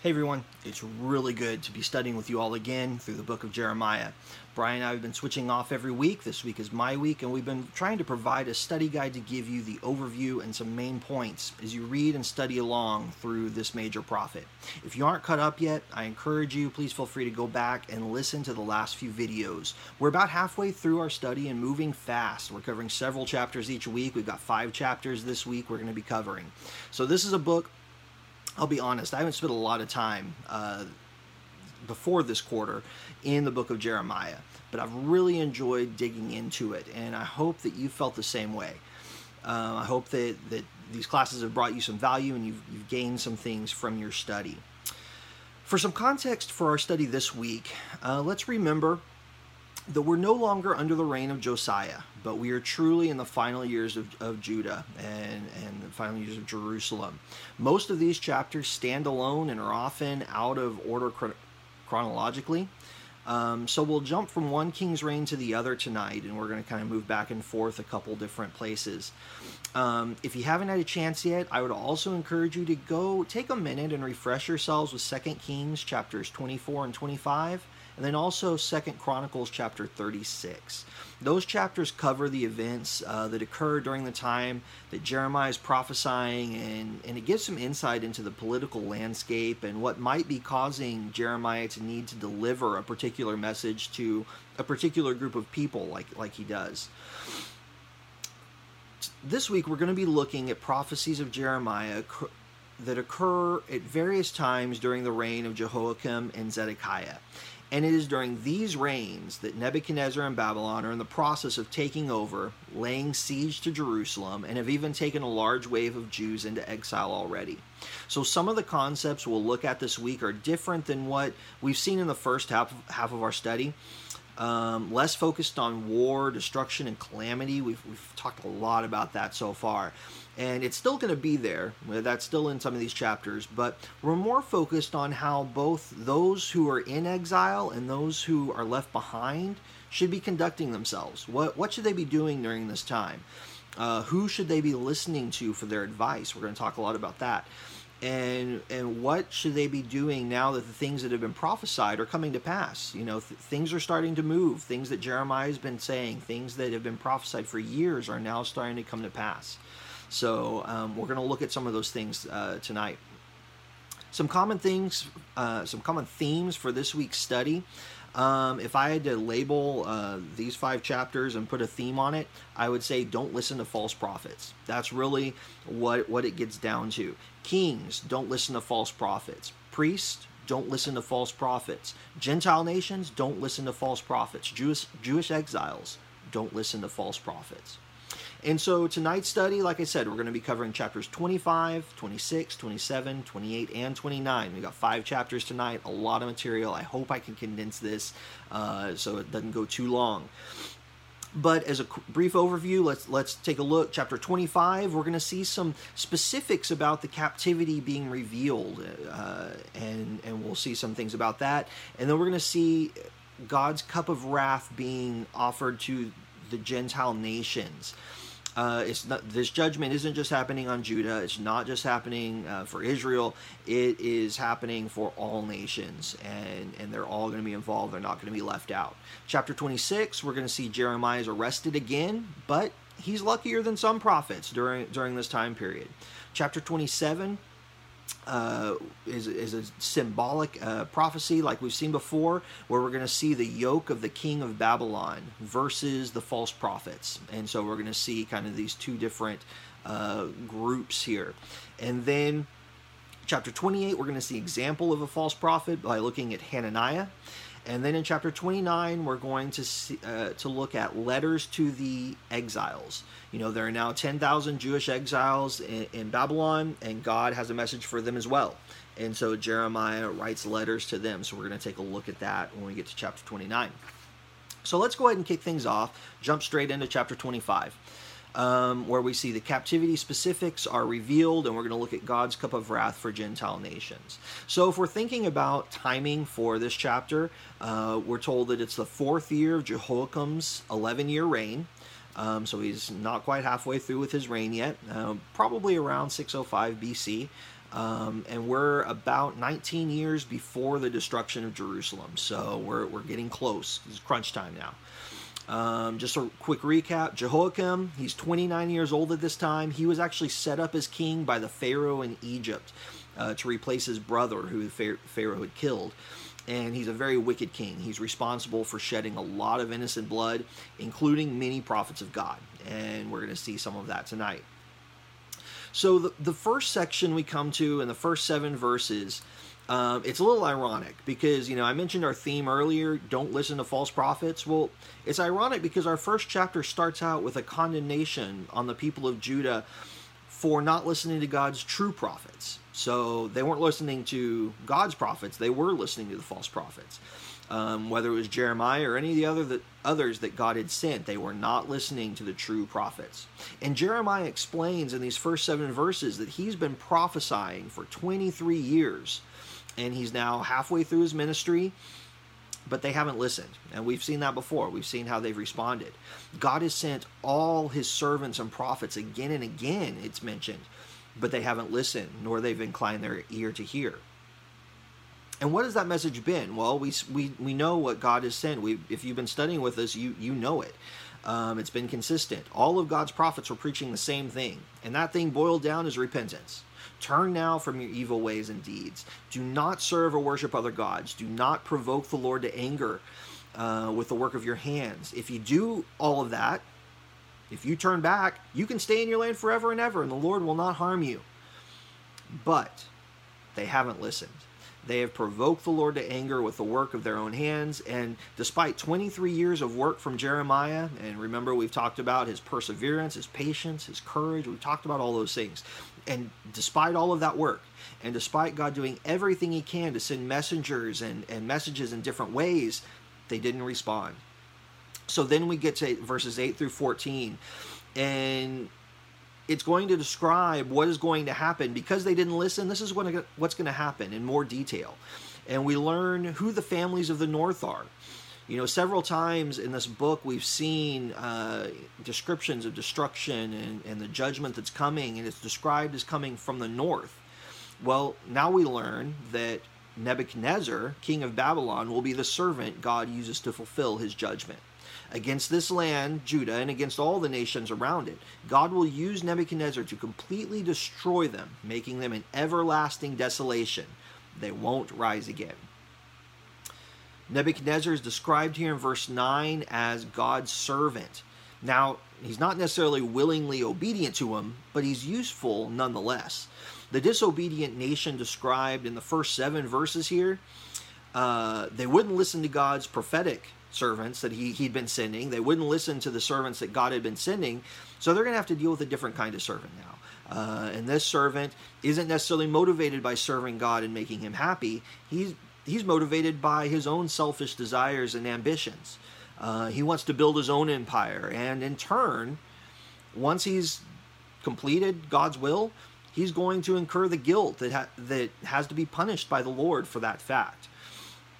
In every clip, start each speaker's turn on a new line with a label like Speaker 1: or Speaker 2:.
Speaker 1: Hey everyone, it's really good to be studying with you all again through the book of Jeremiah. Brian and I have been switching off every week. This week is my week, and we've been trying to provide a study guide to give you the overview and some main points as you read and study along through this major prophet. If you aren't caught up yet, I encourage you, please feel free to go back and listen to the last few videos. We're about halfway through our study and moving fast. We're covering several chapters each week. We've got five chapters this week we're going to be covering. So, this is a book I'll be honest, I haven't spent a lot of time uh, before this quarter in the book of Jeremiah, but I've really enjoyed digging into it, and I hope that you felt the same way. Uh, I hope that, that these classes have brought you some value and you've, you've gained some things from your study. For some context for our study this week, uh, let's remember that we're no longer under the reign of Josiah, but we are truly in the final years of, of Judah and, and the final years of Jerusalem. Most of these chapters stand alone and are often out of order chronologically. Um, so we'll jump from one king's reign to the other tonight, and we're going to kind of move back and forth a couple different places. Um, if you haven't had a chance yet, I would also encourage you to go take a minute and refresh yourselves with Second Kings chapters 24 and 25 and then also Second Chronicles chapter 36. Those chapters cover the events uh, that occur during the time that Jeremiah is prophesying, and, and it gives some insight into the political landscape and what might be causing Jeremiah to need to deliver a particular message to a particular group of people, like, like he does. This week, we're going to be looking at prophecies of Jeremiah that occur at various times during the reign of Jehoiakim and Zedekiah. And it is during these reigns that Nebuchadnezzar and Babylon are in the process of taking over, laying siege to Jerusalem, and have even taken a large wave of Jews into exile already. So some of the concepts we'll look at this week are different than what we've seen in the first half half of our study. Um, less focused on war, destruction, and calamity. We've, we've talked a lot about that so far and it's still going to be there. That's still in some of these chapters, but we're more focused on how both those who are in exile and those who are left behind should be conducting themselves. What what should they be doing during this time? Uh, who should they be listening to for their advice? We're going to talk a lot about that. And and what should they be doing now that the things that have been prophesied are coming to pass? You know, th- things are starting to move. Things that Jeremiah has been saying, things that have been prophesied for years, are now starting to come to pass. So um, we're going to look at some of those things uh, tonight. Some common things, uh, some common themes for this week's study. Um, if I had to label uh, these five chapters and put a theme on it, I would say don't listen to false prophets. That's really what what it gets down to. Kings, don't listen to false prophets. Priests, don't listen to false prophets. Gentile nations, don't listen to false prophets. Jewish Jewish exiles, don't listen to false prophets. And so tonight's study, like I said, we're going to be covering chapters 25, 26, 27, 28, and 29. We got five chapters tonight, a lot of material. I hope I can condense this uh, so it doesn't go too long. But as a brief overview, let's let's take a look. Chapter 25, we're going to see some specifics about the captivity being revealed, uh, and and we'll see some things about that. And then we're going to see God's cup of wrath being offered to the Gentile nations. Uh, it's not this judgment isn't just happening on Judah. It's not just happening uh, for Israel. It is happening for all nations, and and they're all going to be involved. They're not going to be left out. Chapter 26, we're going to see Jeremiah is arrested again, but he's luckier than some prophets during during this time period. Chapter 27, uh, is, is a symbolic uh, prophecy like we've seen before, where we're going to see the yoke of the king of Babylon versus the false prophets. And so we're going to see kind of these two different uh, groups here. And then chapter 28, we're going to see example of a false prophet by looking at Hananiah. And then in chapter 29, we're going to see, uh, to look at letters to the exiles. You know, there are now 10,000 Jewish exiles in, in, Babylon, and God has a message for them as well. And so Jeremiah writes letters to them. So we're going to take a look at that when we get to chapter 29. So let's go ahead and kick things off, jump straight into chapter 25 um, where we see the captivity specifics are revealed, and we're going to look at God's cup of wrath for Gentile nations. So, if we're thinking about timing for this chapter, uh, we're told that it's the fourth year of Jehoiakim's 11 year reign. Um, so he's not quite halfway through with his reign yet, uh, probably around 605 BC. Um, and we're about 19 years before the destruction of Jerusalem. So we're, we're getting close. It's crunch time now. Um, just a quick recap Jehoiakim, he's 29 years old at this time. He was actually set up as king by the Pharaoh in Egypt uh, to replace his brother, who the Pharaoh had killed. And he's a very wicked king. He's responsible for shedding a lot of innocent blood, including many prophets of God. And we're going to see some of that tonight. So, the, the first section we come to in the first seven verses um, it's a little ironic because, you know, I mentioned our theme earlier don't listen to false prophets. Well, it's ironic because our first chapter starts out with a condemnation on the people of Judah for not listening to God's true prophets. So they weren't listening to God's prophets, they were listening to the false prophets. Um, whether it was Jeremiah or any of the other that, others that God had sent, they were not listening to the true prophets. And Jeremiah explains in these first seven verses that he's been prophesying for 23 years and he's now halfway through his ministry but they haven't listened. And we've seen that before. We've seen how they've responded. God has sent all his servants and prophets again and again, it's mentioned, but they haven't listened, nor they've inclined their ear to hear. And what has that message been? Well, we, we, we know what God has sent. We, if you've been studying with us, you, you know it. Um, it's been consistent. All of God's prophets were preaching the same thing, and that thing boiled down is repentance. Turn now from your evil ways and deeds. Do not serve or worship other gods. Do not provoke the Lord to anger uh, with the work of your hands. If you do all of that, if you turn back, you can stay in your land forever and ever, and the Lord will not harm you. But they haven't listened. They have provoked the Lord to anger with the work of their own hands. And despite 23 years of work from Jeremiah, and remember, we've talked about his perseverance, his patience, his courage, we've talked about all those things. And despite all of that work, and despite God doing everything he can to send messengers and, and messages in different ways, they didn't respond. So then we get to verses 8 through 14. And it's going to describe what is going to happen because they didn't listen. This is what, what's going to happen in more detail. And we learn who the families of the North are. You know, several times in this book, we've seen uh, descriptions of destruction and, and the judgment that's coming, and it's described as coming from the north. Well, now we learn that Nebuchadnezzar, king of Babylon, will be the servant God uses to fulfill his judgment against this land, Judah, and against all the nations around it. God will use Nebuchadnezzar to completely destroy them, making them an everlasting desolation. They won't rise again. Nebuchadnezzar is described here in verse 9 as God's servant. Now, he's not necessarily willingly obedient to him, but he's useful nonetheless. The disobedient nation described in the first seven verses here, uh, they wouldn't listen to God's prophetic servants that he, he'd been sending. They wouldn't listen to the servants that God had been sending. So they're going to have to deal with a different kind of servant now. Uh, and this servant isn't necessarily motivated by serving God and making him happy. He's, he's motivated by his own selfish desires and ambitions. Uh, he wants to build his own empire. And in turn, once he's completed God's will, he's going to incur the guilt that, ha- that has to be punished by the Lord for that fact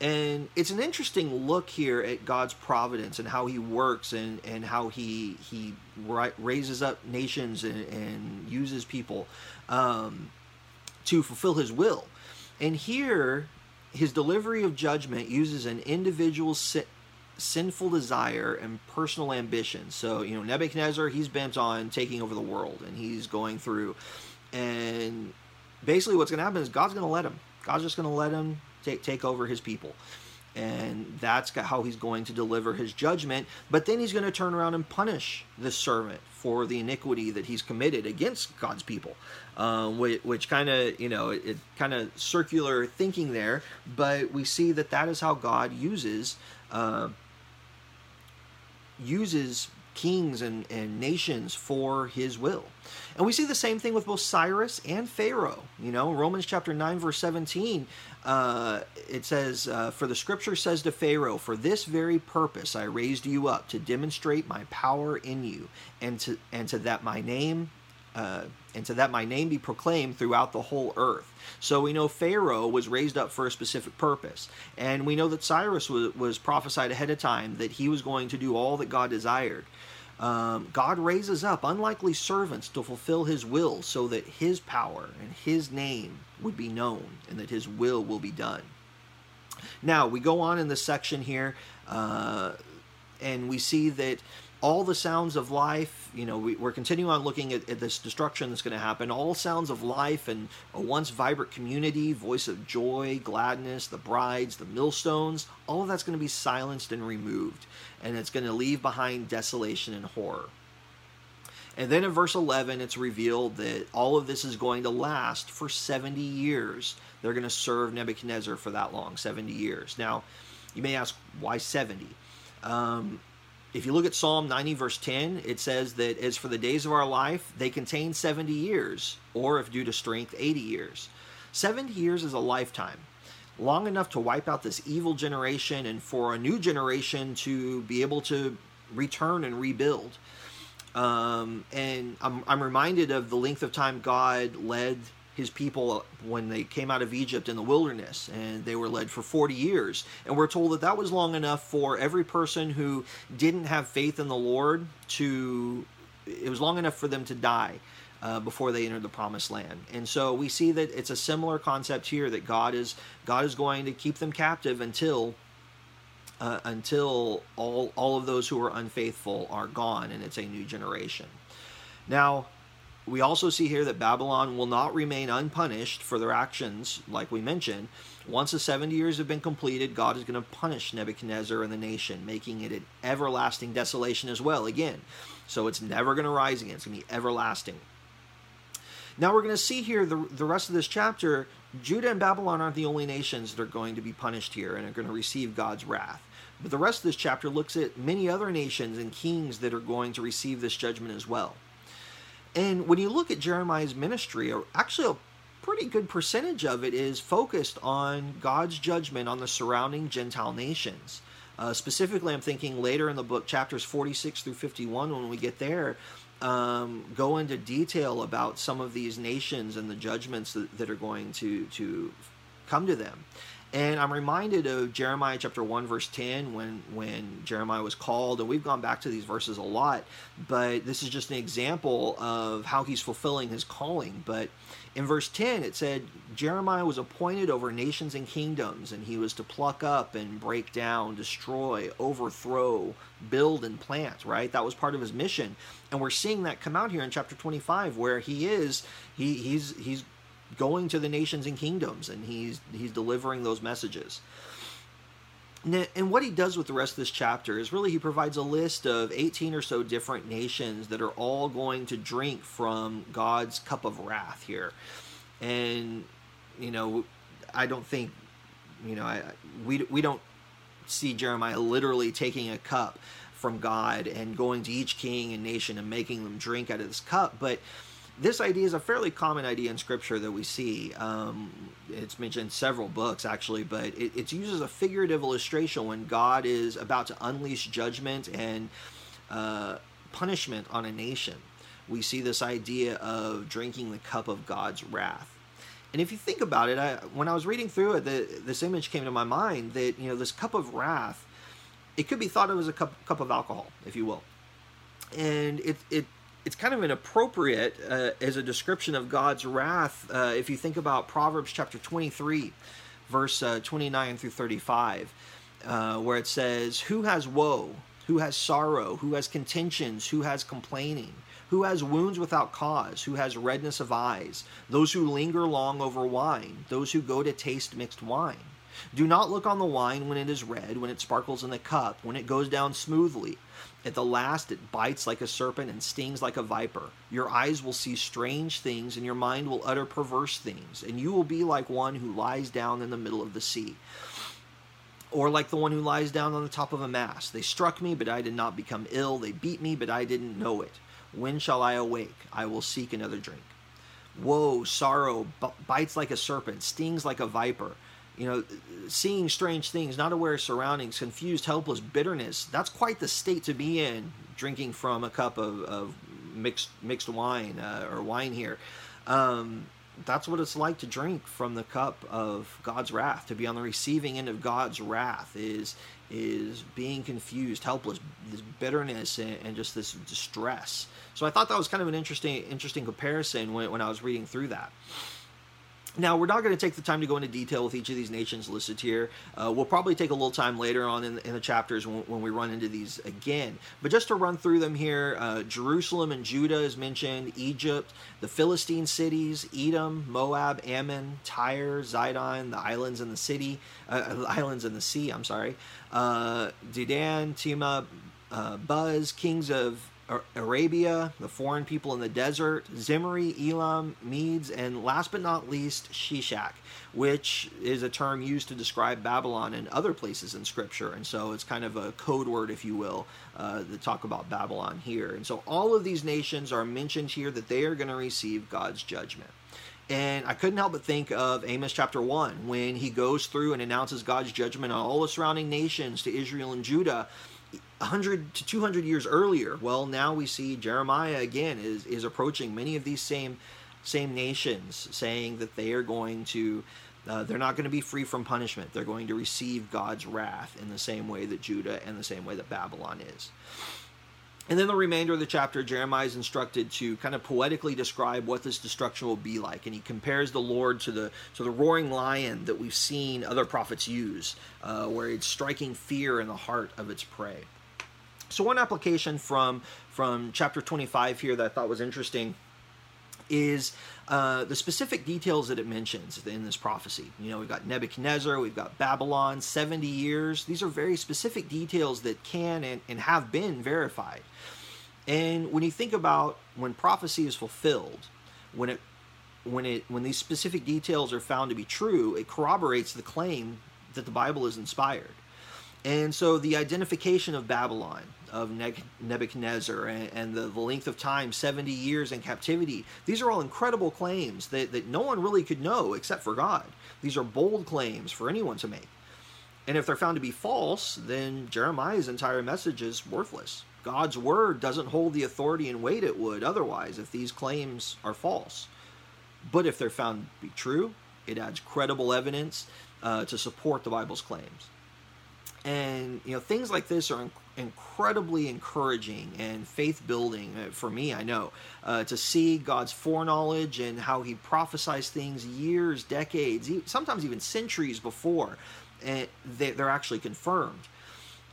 Speaker 1: and it's an interesting look here at God's providence and how He works and, and how He He raises up nations and, and uses people um, to fulfill His will. And here, His delivery of judgment uses an individual's si- sinful desire and personal ambition. So you know Nebuchadnezzar, he's bent on taking over the world, and he's going through, and basically what's going to happen is God's going to let him. God's just going to let him take, take over his people. And that's how he's going to deliver his judgment. But then he's going to turn around and punish the servant for the iniquity that he's committed against God's people, um, which, which kind of, you know, it, it kind of circular thinking there. But we see that that is how God uses uh, uses kings and, and nations for his will. And we see the same thing with both Cyrus and Pharaoh. You know, Romans chapter 9, verse 17, uh, it says, uh, For the scripture says to Pharaoh, For this very purpose I raised you up, to demonstrate my power in you, and to, and to that my name uh, and to that my name be proclaimed throughout the whole earth. So we know Pharaoh was raised up for a specific purpose. And we know that Cyrus was, was prophesied ahead of time that he was going to do all that God desired. Um, God raises up unlikely servants to fulfill his will so that his power and his name would be known and that his will will be done. Now, we go on in this section here, uh, and we see that all the sounds of life, you know, we, are continuing on looking at, at this destruction that's going to happen. All sounds of life and a once vibrant community, voice of joy, gladness, the brides, the millstones, all of that's going to be silenced and removed. And it's going to leave behind desolation and horror. And then in verse 11, it's revealed that all of this is going to last for 70 years. They're going to serve Nebuchadnezzar for that long, 70 years. Now, you may ask, why 70? Um, if you look at Psalm 90, verse 10, it says that as for the days of our life, they contain 70 years, or if due to strength, 80 years. 70 years is a lifetime, long enough to wipe out this evil generation and for a new generation to be able to return and rebuild. Um, and I'm, I'm reminded of the length of time God led his people when they came out of Egypt in the wilderness, and they were led for 40 years. And we're told that that was long enough for every person who didn't have faith in the Lord to, it was long enough for them to die. Uh, before they entered the promised land and so we see that it's a similar concept here that god is god is going to keep them captive until uh, until all all of those who are unfaithful are gone and it's a new generation now we also see here that Babylon will not remain unpunished for their actions, like we mentioned. Once the 70 years have been completed, God is going to punish Nebuchadnezzar and the nation, making it an everlasting desolation as well, again. So it's never going to rise again, it's going to be everlasting. Now we're going to see here the, the rest of this chapter. Judah and Babylon aren't the only nations that are going to be punished here and are going to receive God's wrath. But the rest of this chapter looks at many other nations and kings that are going to receive this judgment as well. And when you look at Jeremiah's ministry, actually a pretty good percentage of it is focused on God's judgment on the surrounding Gentile nations. Uh, specifically, I'm thinking later in the book, chapters 46 through 51, when we get there, um, go into detail about some of these nations and the judgments that, that are going to, to come to them. And I'm reminded of Jeremiah chapter 1 verse 10 when when Jeremiah was called and we've gone back to these verses a lot, but this is just an example of how he's fulfilling his calling. But in verse 10 it said Jeremiah was appointed over nations and kingdoms and he was to pluck up and break down, destroy, overthrow, build and plant, right? That was part of his mission. And we're seeing that come out here in chapter 25 where he is he he's he's going to the nations and kingdoms and he's he's delivering those messages and what he does with the rest of this chapter is really he provides a list of 18 or so different nations that are all going to drink from God's cup of wrath here. And, you know, I don't think, you know, I, we, we don't see Jeremiah literally taking a cup from God and going to each king and nation and making them drink out of this cup. But this idea is a fairly common idea in scripture that we see. Um, it's mentioned in several books, actually, but it, it's used as a figurative illustration when God is about to unleash judgment and uh, punishment on a nation. We see this idea of drinking the cup of God's wrath. And if you think about it, I, when I was reading through it, the, this image came to my mind that you know this cup of wrath, it could be thought of as a cup, cup of alcohol, if you will, and it it it's kind of inappropriate uh, as a description of God's wrath uh, if you think about Proverbs chapter 23, verse uh, 29 through 35, uh, where it says, Who has woe? Who has sorrow? Who has contentions? Who has complaining? Who has wounds without cause? Who has redness of eyes? Those who linger long over wine, those who go to taste mixed wine. Do not look on the wine when it is red, when it sparkles in the cup, when it goes down smoothly at the last, it bites like a serpent and stings like a viper. Your eyes will see strange things, and your mind will utter perverse things, and you will be like one who lies down in the middle of the sea, or like the one who lies down on the top of a mast. They struck me, but I did not become ill. They beat me, but I didn't know it. When shall I awake? I will seek another drink. Woe, sorrow, bites like a serpent, stings like a viper you know, seeing strange things, not aware of surroundings, confused, helpless, bitterness. That's quite the state to be in, drinking from a cup of, of mixed mixed wine uh, or wine here. Um, that's what it's like to drink from the cup of God's wrath, to be on the receiving end of God's wrath is is being confused, helpless, this bitterness and, and just this distress. So I thought that was kind of an interesting interesting comparison when, when I was reading through that. Now, we're not going to take the time to go into detail with each of these nations listed here. Uh, we'll probably take a little time later on in, in the chapters when, when, we run into these again. But just to run through them here uh, Jerusalem and Judah is mentioned, Egypt, the Philistine cities, Edom, Moab, Ammon, Tyre, Zidon, the islands and the city, uh, uh islands and the sea, I'm sorry, uh, Dedan, Tema, uh, Buz, kings of Arabia, the foreign people in the desert, Zimri, Elam, Medes, and last but not least, Sheshach, which is a term used to describe Babylon and other places in Scripture. And so it's kind of a code word, if you will, uh, to talk about Babylon here. And so all of these nations are mentioned here that they are going to receive God's judgment. And I couldn't help but think of Amos chapter 1 when he goes through and announces God's judgment on all the surrounding nations to Israel and Judah 100 to 200 years earlier. Well, now we see Jeremiah again is, is approaching many of these same same nations, saying that they are going to uh, they're not going to be free from punishment. They're going to receive God's wrath in the same way that Judah and the same way that Babylon is. And then the remainder of the chapter, Jeremiah is instructed to kind of poetically describe what this destruction will be like, and he compares the Lord to the to the roaring lion that we've seen other prophets use, uh, where it's striking fear in the heart of its prey. So one application from from chapter 25 here that I thought was interesting is uh, the specific details that it mentions in this prophecy. You know, we've got Nebuchadnezzar, we've got Babylon, 70 years. These are very specific details that can and, and have been verified. And when you think about when prophecy is fulfilled, when it when it when these specific details are found to be true, it corroborates the claim that the Bible is inspired. And so the identification of Babylon, of Nebuchadnezzar, and, and the, the, length of time, 70 years in captivity, these are all incredible claims that, that no one really could know except for God. These are bold claims for anyone to make. And if they're found to be false, then Jeremiah's entire message is worthless. God's word doesn't hold the authority and weight it would otherwise if these claims are false. But if they're found to be true, it adds credible evidence uh, to support the Bible's claims and you know things like this are incredibly encouraging and faith building uh, for me i know uh, to see god's foreknowledge and how he prophesies things years decades sometimes even centuries before and they're actually confirmed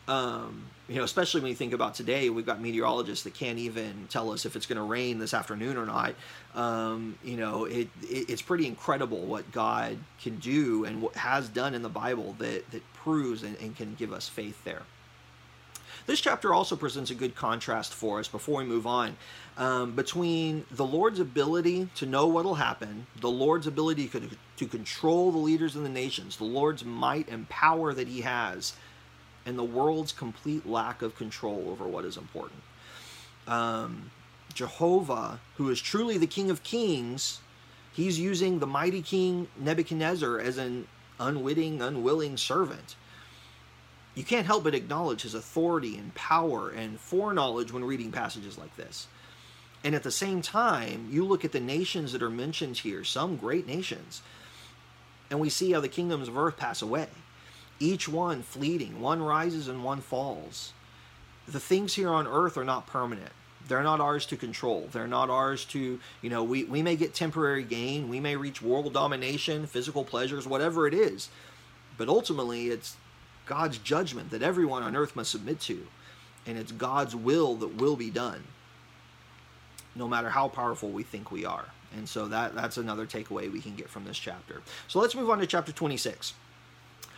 Speaker 1: um, you know, especially when you think about today, we've got meteorologists that can't even tell us if it's going to rain this afternoon or not. Um, you know, it, it, it's pretty incredible what God can do and what has done in the Bible that that proves and, and can give us faith there. This chapter also presents a good contrast for us before we move on um, between the Lord's ability to know what will happen, the Lord's ability to, control the leaders in the nations, the Lord's might and power that He has and the world's complete lack of control over what is important. Um, Jehovah, who is truly the King of Kings, he's using the mighty King Nebuchadnezzar as an unwitting, unwilling servant. You can't help but acknowledge his authority and power and foreknowledge when reading passages like this. And at the same time, you look at the nations that are mentioned here, some great nations, and we see how the kingdoms of earth pass away each one fleeting. One rises and one falls. The things here on earth are not permanent. They're not ours to control. They're not ours to, you know, we, we may get temporary gain. We may reach world domination, physical pleasures, whatever it is. But ultimately, it's God's judgment that everyone on earth must submit to. And it's God's will that will be done, no matter how powerful we think we are. And so that, that's another takeaway we can get from this chapter. So let's move on to chapter 26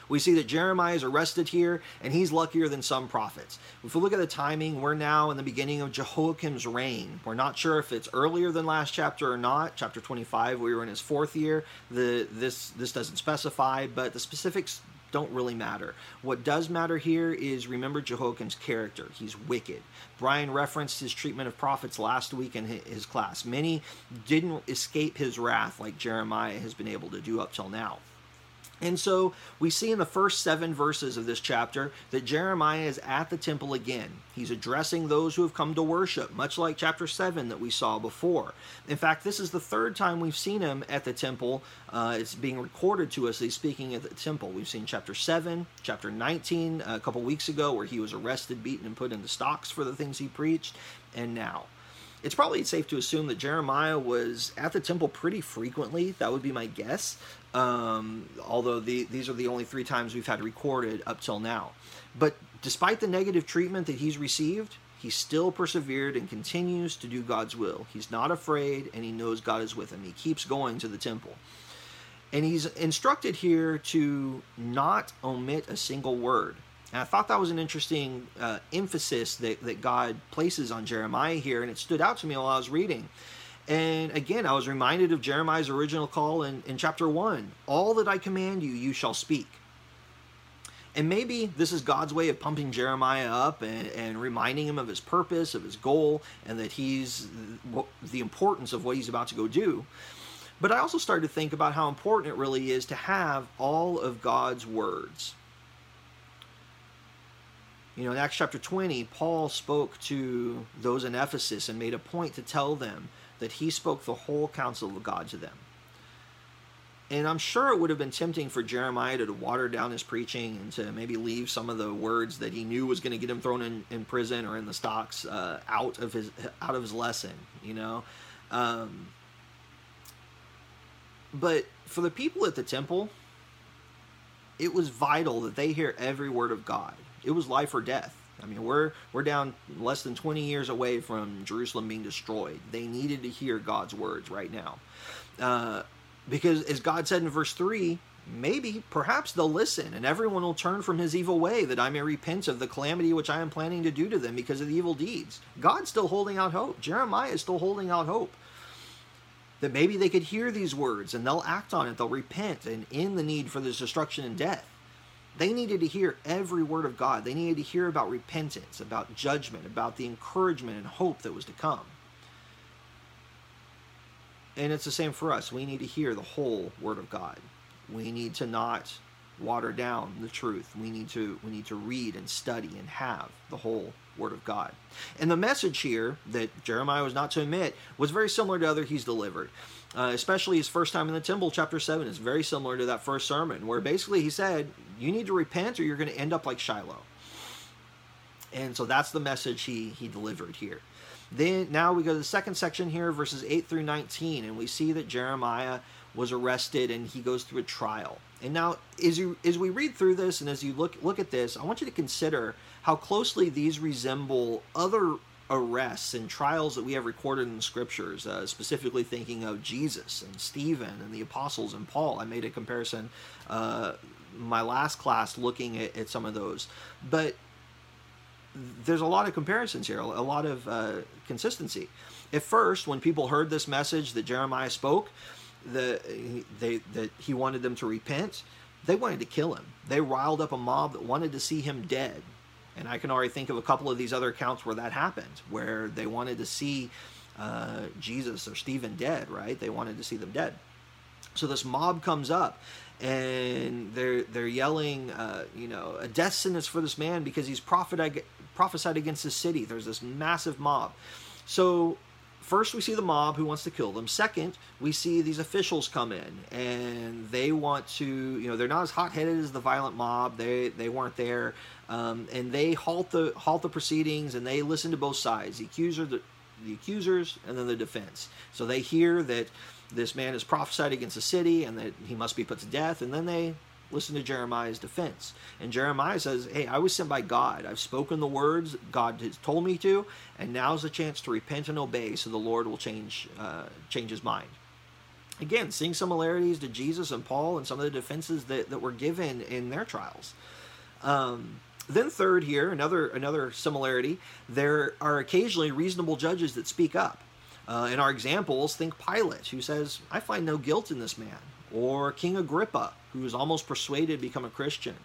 Speaker 1: we see that Jeremiah is arrested here, and he's luckier than some prophets. If we look at the timing, we're now in the beginning of Jehoiakim's reign. We're not sure if it's earlier than last chapter or not. Chapter 25, we were in his fourth year. The this this doesn't specify, but the specifics don't really matter. What does matter here is remember Jehoiakim's character. He's wicked. Brian referenced his treatment of prophets last week in his class. Many didn't escape his wrath like Jeremiah has been able to do up till now. And so we see in the first seven verses of this chapter that Jeremiah is at the temple again. He's addressing those who have come to worship, much like chapter 7 that we saw before. In fact, this is the third time we've seen him at the temple. Uh, it's being recorded to us he's speaking at the temple. We've seen chapter 7, chapter 19 a couple weeks ago, where he was arrested, beaten, and put into stocks for the things he preached, and now it's probably safe to assume that Jeremiah was at the temple pretty frequently. That would be my guess. Um, although the, these are the only three times we've had recorded up till now. But despite the negative treatment that he's received, he still persevered and continues to do God's will. He's not afraid and he knows God is with him. He keeps going to the temple. And he's instructed here to not omit a single word. And I thought that was an interesting uh, emphasis that, that God places on Jeremiah here, and it stood out to me while I was reading. And again, I was reminded of Jeremiah's original call in, in chapter 1 All that I command you, you shall speak. And maybe this is God's way of pumping Jeremiah up and, and reminding him of his purpose, of his goal, and that he's the importance of what he's about to go do. But I also started to think about how important it really is to have all of God's words. You know, in Acts chapter 20, Paul spoke to those in Ephesus and made a point to tell them that he spoke the whole counsel of God to them. And I'm sure it would have been tempting for Jeremiah to water down his preaching and to maybe leave some of the words that he knew was going to get him thrown in, in prison or in the stocks uh, out of his out of his lesson, you know. Um, but for the people at the temple, it was vital that they hear every word of God. It was life or death. I mean, we're we're down less than 20 years away from Jerusalem being destroyed. They needed to hear God's words right now, uh, because as God said in verse three, maybe perhaps they'll listen, and everyone will turn from his evil way, that I may repent of the calamity which I am planning to do to them because of the evil deeds. God's still holding out hope. Jeremiah is still holding out hope. That maybe they could hear these words and they'll act on it, they'll repent and end the need for this destruction and death. They needed to hear every word of God. They needed to hear about repentance, about judgment, about the encouragement and hope that was to come. And it's the same for us. We need to hear the whole word of God. We need to not water down the truth. We need to we need to read and study and have the whole word of God. And the message here that Jeremiah was not to omit was very similar to other he's delivered uh, especially his first time in the temple, chapter 7 is very similar to that first sermon, where basically he said, You need to repent or you're going to end up like Shiloh. And so that's the message he, he delivered here. Then now we go to the second section here, verses 8 through 19, and we see that Jeremiah was arrested and he goes through a trial. And now, as you as we read through this and as you look look at this, I want you to consider how closely these resemble other arrests and trials that we have recorded in the scriptures, uh, specifically thinking of Jesus and Stephen and the apostles and Paul. I made a comparison uh, my last class looking at, at, some of those. But there's a lot of comparisons here, a lot of uh, consistency. At first, when people heard this message that Jeremiah spoke, the, they, that he wanted them to repent, they wanted to kill him. They riled up a mob that wanted to see him dead. And I can already think of a couple of these other accounts where that happened, where they wanted to see uh, Jesus or Stephen dead, right? They wanted to see them dead. So this mob comes up and they're they're yelling, uh, you know, a death sentence for this man because he's prophet- prophesied against the city. There's this massive mob. So first we see the mob who wants to kill them. Second, we see these officials come in and they want to, you know, they're not as hot-headed as the violent mob. They they weren't there um, and they halt the halt the proceedings and they listen to both sides, the accuser, the, the accusers, and then the defense. So they hear that this man has prophesied against the city and that he must be put to death, and then they listen to Jeremiah's defense. And Jeremiah says, Hey, I was sent by God. I've spoken the words God has told me to, and now's the chance to repent and obey so the Lord will change, uh, change his mind. Again, seeing similarities to Jesus and Paul and some of the defenses that, that were given in their trials. Um, then third here, another another similarity, there are occasionally reasonable judges that speak up. Uh, in our examples, think Pilate, who says, I find no guilt in this man, or King Agrippa, who is almost persuaded to become a Christian.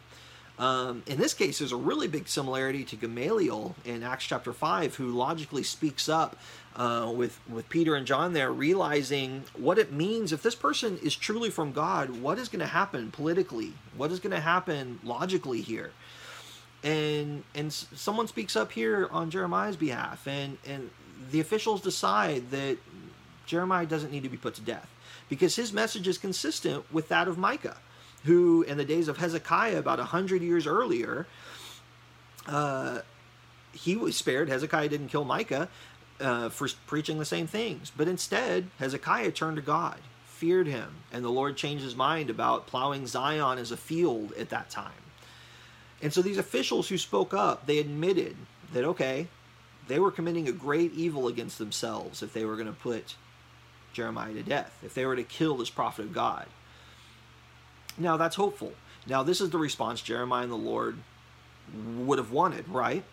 Speaker 1: Um, in this case, there's a really big similarity to Gamaliel in Acts chapter 5, who logically speaks up uh, with, with Peter and John there, realizing what it means if this person is truly from God, what is going to happen politically? What is going to happen logically here? And, and someone speaks up here on Jeremiah's behalf, and, and the officials decide that Jeremiah doesn't need to be put to death because his message is consistent with that of Micah who in the days of Hezekiah, about a hundred years earlier, uh, he was spared. Hezekiah didn't kill Micah uh, for preaching the same things, but instead Hezekiah turned to God, feared him, and the Lord changed his mind about plowing Zion as a field at that time. And so these officials who spoke up, they admitted that okay, they were committing a great evil against themselves if they were going to put Jeremiah to death, if they were to kill this prophet of God. Now that's hopeful. Now this is the response Jeremiah and the Lord would have wanted, right?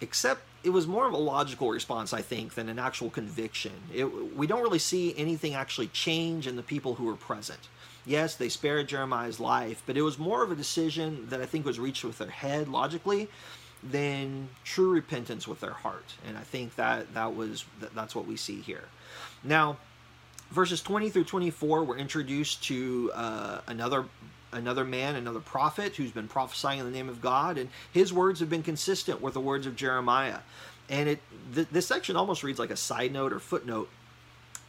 Speaker 1: Except it was more of a logical response, I think, than an actual conviction. It, we don't really see anything actually change in the people who were present. Yes, they spared Jeremiah's life, but it was more of a decision that I think was reached with their head logically than true repentance with their heart. And I think that that was that's what we see here. Now, verses 20 through 24 we're introduced to uh, another another man another prophet who's been prophesying in the name of god and his words have been consistent with the words of jeremiah. And it th- this section almost reads like a side note or footnote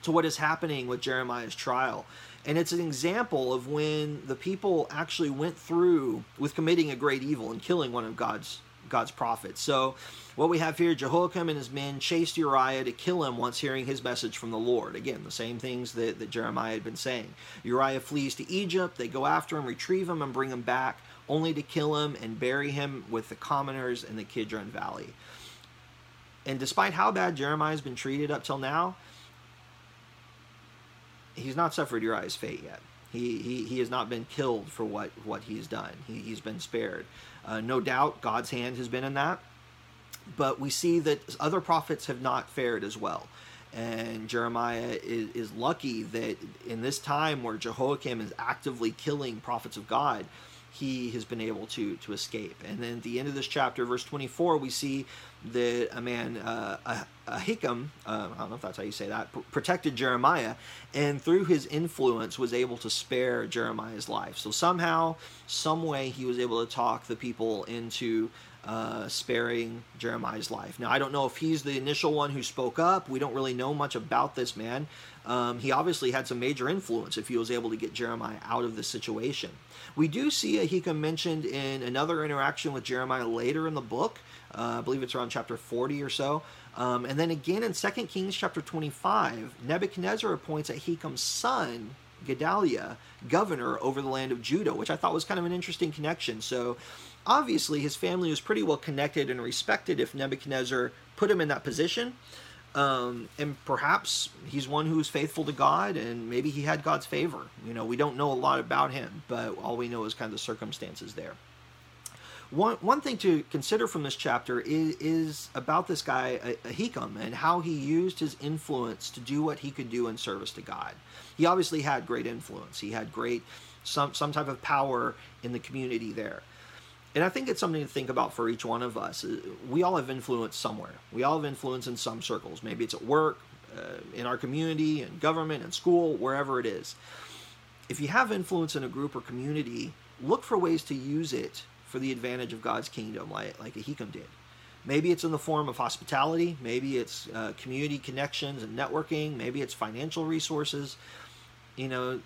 Speaker 1: to what is happening with jeremiah's trial. And it's an example of when the people actually went through with committing a great evil and killing one of god's god's prophets so what we have here, Jehoiakim and his men chased Uriah to kill him once hearing his message from the Lord. Again, the same things that, that Jeremiah had been saying. Uriah flees to Egypt. They go after him, retrieve him, and bring him back, only to kill him and bury him with the commoners in the Kidron Valley. And despite how bad Jeremiah has been treated up till now, he's not suffered Uriah's fate yet. He, he, he has not been killed for what, what he's done. He, he's been spared. Uh, no doubt God's hand has been in that but we see that other prophets have not fared as well. And Jeremiah is, is lucky that in this time where Jehoiakim is actively killing prophets of God, he has been able to to escape. And then at the end of this chapter, verse 24, we see that a man, uh, Ahikam, uh, I don't know if that's how you say that, pr- protected Jeremiah, and through his influence was able to spare Jeremiah's life. So somehow, some way, he was able to talk the people into uh, sparing Jeremiah's life. Now, I don't know if he's the initial one who spoke up. We don't really know much about this man. Um, he obviously had some major influence if he was able to get Jeremiah out of the situation. We do see Ahikam mentioned in another interaction with Jeremiah later in the book. Uh, I believe it's around chapter 40 or so. Um, and then again in 2 Kings chapter 25, Nebuchadnezzar appoints Ahikam's son, Gedaliah, governor over the land of Judah, which I thought was kind of an interesting connection. So obviously his family was pretty well connected and respected if Nebuchadnezzar put him in that position. Um, and perhaps he's one who's faithful to God, and maybe he had God's favor. You know, we don't know a lot about him, but all we know is kind of the circumstances there. One, one thing to consider from this chapter is, is about this guy, Ahikam, and how he used his influence to do what he could do in service to God. He obviously had great influence. He had great, some, some type of power in the community there and I think it's something to think about for each one of us. Uh, we all have influence somewhere. We all have influence in some circles. Maybe it's at work, uh, in our community, in government, in school, wherever it is. If you have influence in a group or community, look for ways to use it for the advantage of God's kingdom, like, like Ahikam did. Maybe it's in the form of hospitality. Maybe it's uh, community connections and networking. Maybe it's financial resources. You know,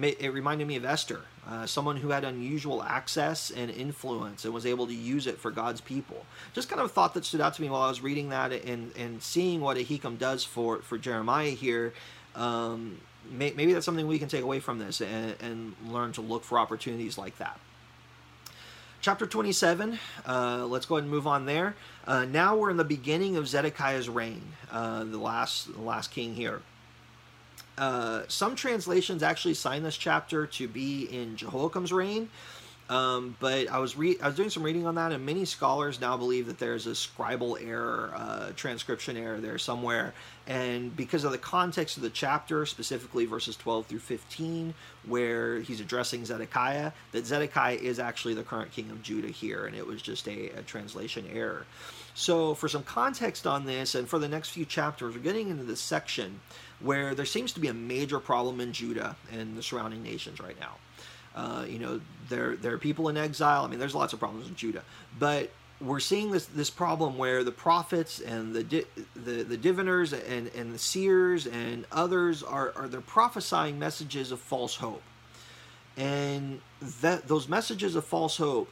Speaker 1: it reminded me of Esther, uh, someone who had unusual access and influence and was able to use it for God's people. Just kind of a thought that stood out to me while I was reading that and, and seeing what Ahikam does for, for Jeremiah here. Um, may, maybe that's something we can take away from this and, and learn to look for opportunities like that. Chapter 27, uh, let's go ahead and move on there. Uh, now we're in the beginning of Zedekiah's reign, uh, the last the last king here. Uh, some translations actually sign this chapter to be in Jehoiakim's reign. Um, but I was re- I was doing some reading on that, and many scholars now believe that there's a scribal error, uh, transcription error there somewhere, and because of the context of the chapter, specifically verses 12 through 15, where he's addressing Zedekiah, that Zedekiah is actually the current king of Judah here, and it was just a, a translation error. So, for some context on this, and for the next few chapters, we're getting into this section where there seems to be a major problem in Judah and the surrounding nations right now. Uh, you know, there there are people in exile. I mean, there's lots of problems in Judah, but we're seeing this this problem where the prophets and the di- the, the diviners and, and the seers and others are, are they're prophesying messages of false hope, and that those messages of false hope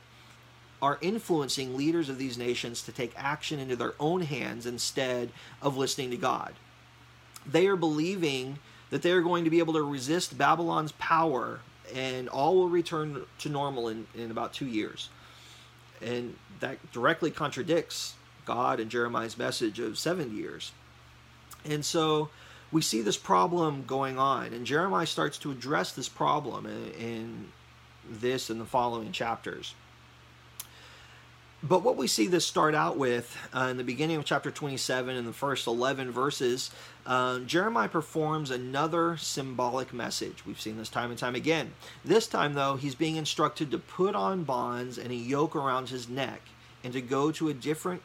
Speaker 1: are influencing leaders of these nations to take action into their own hands instead of listening to God. They are believing that they are going to be able to resist Babylon's power and all will return to normal in, in about two years. And that directly contradicts God and Jeremiah's message of seven years. And so we see this problem going on, and Jeremiah starts to address this problem in, in this and the following chapters. But what we see this start out with uh, in the beginning of chapter 27, in the first 11 verses, uh, Jeremiah performs another symbolic message. We've seen this time and time again. This time, though, he's being instructed to put on bonds and a yoke around his neck and to go to a different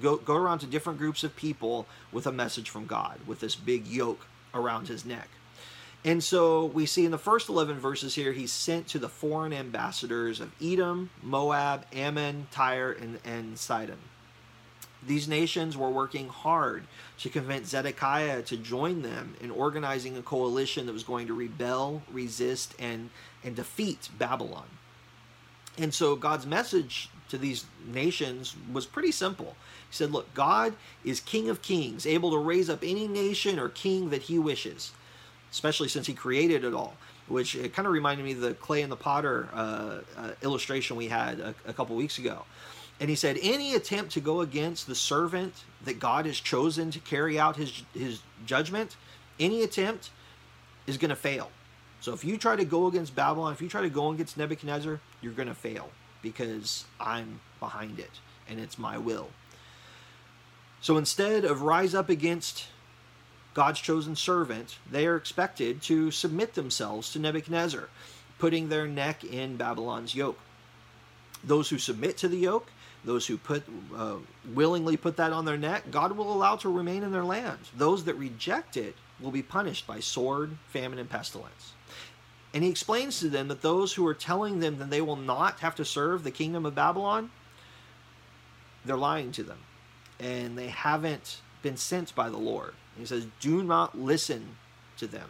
Speaker 1: go, go around to different groups of people with a message from God, with this big yoke around his neck. And so we see in the first 11 verses here, he's sent to the foreign ambassadors of Edom, Moab, Ammon, Tyre, and, and Sidon. These nations were working hard to convince Zedekiah to join them in organizing a coalition that was going to rebel, resist, and, and defeat Babylon. And so God's message to these nations was pretty simple. He said, Look, God is King of kings, able to raise up any nation or king that he wishes especially since he created it all. Which it kind of reminded me of the clay and the potter uh, uh, illustration we had a, a couple weeks ago. And he said, any attempt to go against the servant that God has chosen to carry out his his judgment, any attempt is going to fail. So if you try to go against Babylon, if you try to go against Nebuchadnezzar, you're going to fail because I'm behind it and it's my will. So instead of rise up against God's chosen servant, they are expected to submit themselves to Nebuchadnezzar, putting their neck in Babylon's yoke. Those who submit to the yoke, those who put uh, willingly put that on their neck, God will allow to remain in their land. Those that reject it will be punished by sword, famine, and pestilence. And he explains to them that those who are telling them that they will not have to serve the kingdom of Babylon, they're lying to them. And they haven't been sent by the Lord. He says, Do not listen to them.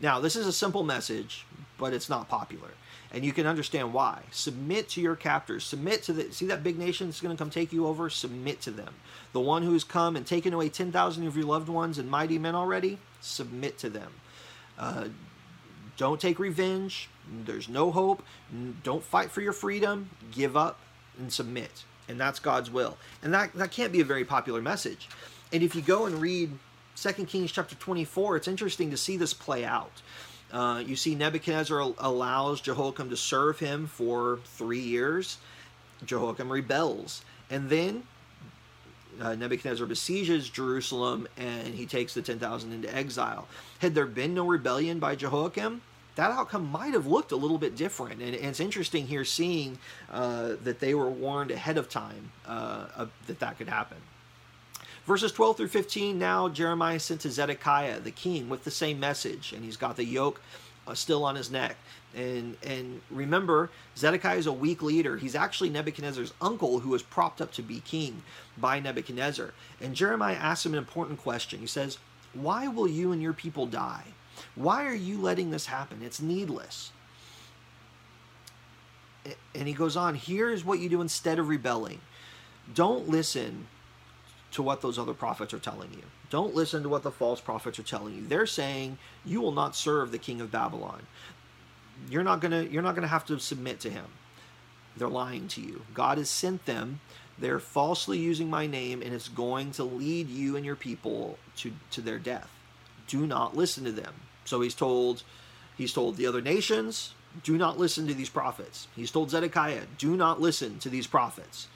Speaker 1: Now, this is a simple message, but it's not popular. And you can understand why. Submit to your captors. Submit to the. See that big nation that's going to come take you over? Submit to them. The one who's come and taken away 10,000 of your loved ones and mighty men already? Submit to them. Uh, don't take revenge. There's no hope. Don't fight for your freedom. Give up and submit. And that's God's will. And that, that can't be a very popular message. And if you go and read 2 Kings chapter 24, it's interesting to see this play out. Uh, you see Nebuchadnezzar allows Jehoiakim to serve him for three years. Jehoiakim rebels. And then uh, Nebuchadnezzar besieges Jerusalem and he takes the 10,000 into exile. Had there been no rebellion by Jehoiakim, that outcome might have looked a little bit different. And, and it's interesting here seeing uh, that they were warned ahead of time uh, that that could happen. Verses 12 through 15, now Jeremiah sent to Zedekiah, the king, with the same message, and he's got the yoke uh, still on his neck. And and remember, Zedekiah is a weak leader. He's actually Nebuchadnezzar's uncle who was propped up to be king by Nebuchadnezzar. And Jeremiah asks him an important question. He says, Why will you and your people die? Why are you letting this happen? It's needless. And he goes on, here's what you do instead of rebelling. Don't listen to what those other prophets are telling you. Don't listen to what the false prophets are telling you. They're saying you will not serve the king of Babylon. You're not going to you're not going to have to submit to him. They're lying to you. God has sent them. They're falsely using my name and it's going to lead you and your people to to their death. Do not listen to them. So he's told he's told the other nations, do not listen to these prophets. He's told Zedekiah, do not listen to these prophets.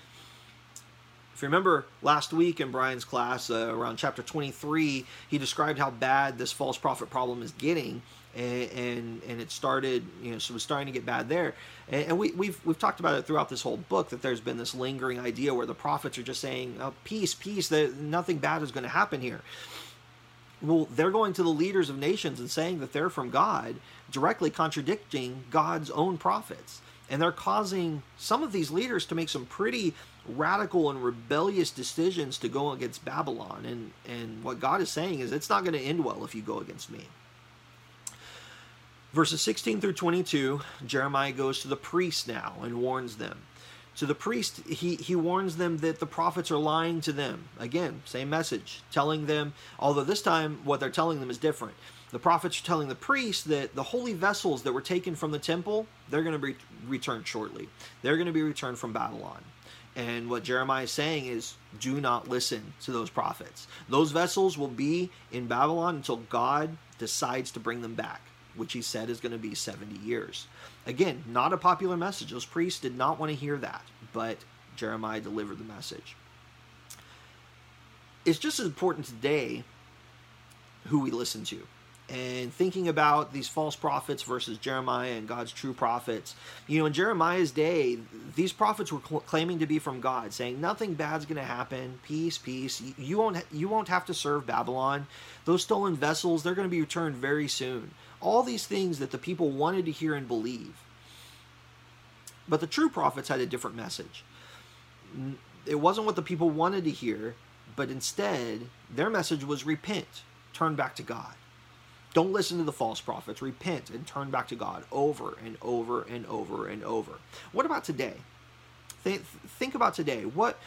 Speaker 1: If you remember last week in Brian's class, uh, around chapter 23, he described how bad this false prophet problem is getting, and and, and it started, you know, so it was starting to get bad there. And, and we, we've we've talked about it throughout this whole book that there's been this lingering idea where the prophets are just saying, oh, "Peace, peace," that nothing bad is going to happen here. Well, they're going to the leaders of nations and saying that they're from God, directly contradicting God's own prophets. And they're causing some of these leaders to make some pretty radical and rebellious decisions to go against Babylon. And, and what God is saying is it's not going to end well if you go against me. Verses 16 through 22, Jeremiah goes to the priests now and warns them. To the priest, he, he warns them that the prophets are lying to them. Again, same message, telling them, although this time what they're telling them is different. The prophets are telling the priests that the holy vessels that were taken from the temple, they're going to be returned shortly. They're going to be returned from Babylon. And what Jeremiah is saying is, do not listen to those prophets. Those vessels will be in Babylon until God decides to bring them back, which he said is going to be 70 years. Again, not a popular message. Those priests did not want to hear that, but Jeremiah delivered the message. It's just as important today who we listen to and thinking about these false prophets versus Jeremiah and God's true prophets. You know, in Jeremiah's day, these prophets were cl- claiming to be from God, saying nothing bad's going to happen, peace, peace. You won't you won't have to serve Babylon. Those stolen vessels, they're going to be returned very soon. All these things that the people wanted to hear and believe. But the true prophets had a different message. It wasn't what the people wanted to hear, but instead, their message was repent, turn back to God. Don't listen to the false prophets. Repent and turn back to God over and over and over and over. What about today? Think, think about today. What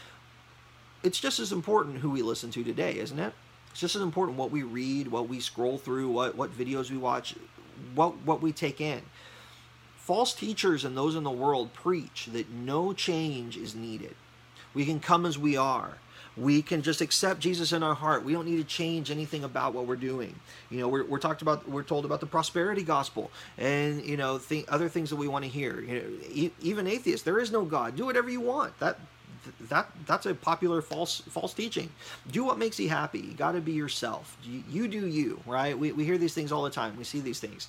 Speaker 1: it's just as important who we listen to today, isn't it? It's just as important what we read, what we scroll through, what what videos we watch, what what we take in. False teachers and those in the world preach that no change is needed. We can come as we are we can just accept Jesus in our heart. We don't need to change anything about what we're doing. You know, we're, we're talked about, we're told about the prosperity gospel and, you know, th- other things that we want to hear. You know, e- even atheists, there is no God. Do whatever you want. That, that, that's a popular false, false teaching. Do what makes you happy. You got to be yourself. You, you do you, right? We, we hear these things all the time. We see these things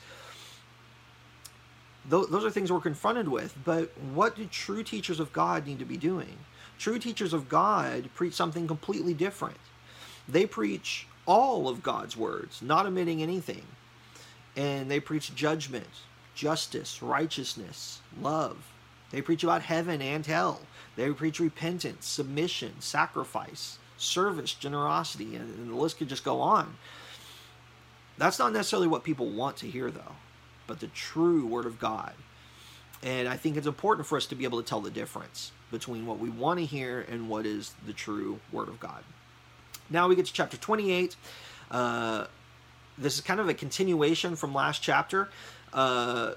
Speaker 1: those are things we're confronted with. But what do true teachers of God need to be doing? True teachers of God preach something completely different. They preach all of God's words, not omitting anything. And they preach judgment, justice, righteousness, love. They preach about heaven and hell. They preach repentance, submission, sacrifice, service, generosity, and, the list could just go on. That's not necessarily what people want to hear, though, but the true Word of God. And I think it's important for us to be able to tell the difference between what we want to hear and what is the true Word of God. Now we get to chapter 28. Uh, this is kind of a continuation from last chapter. Uh,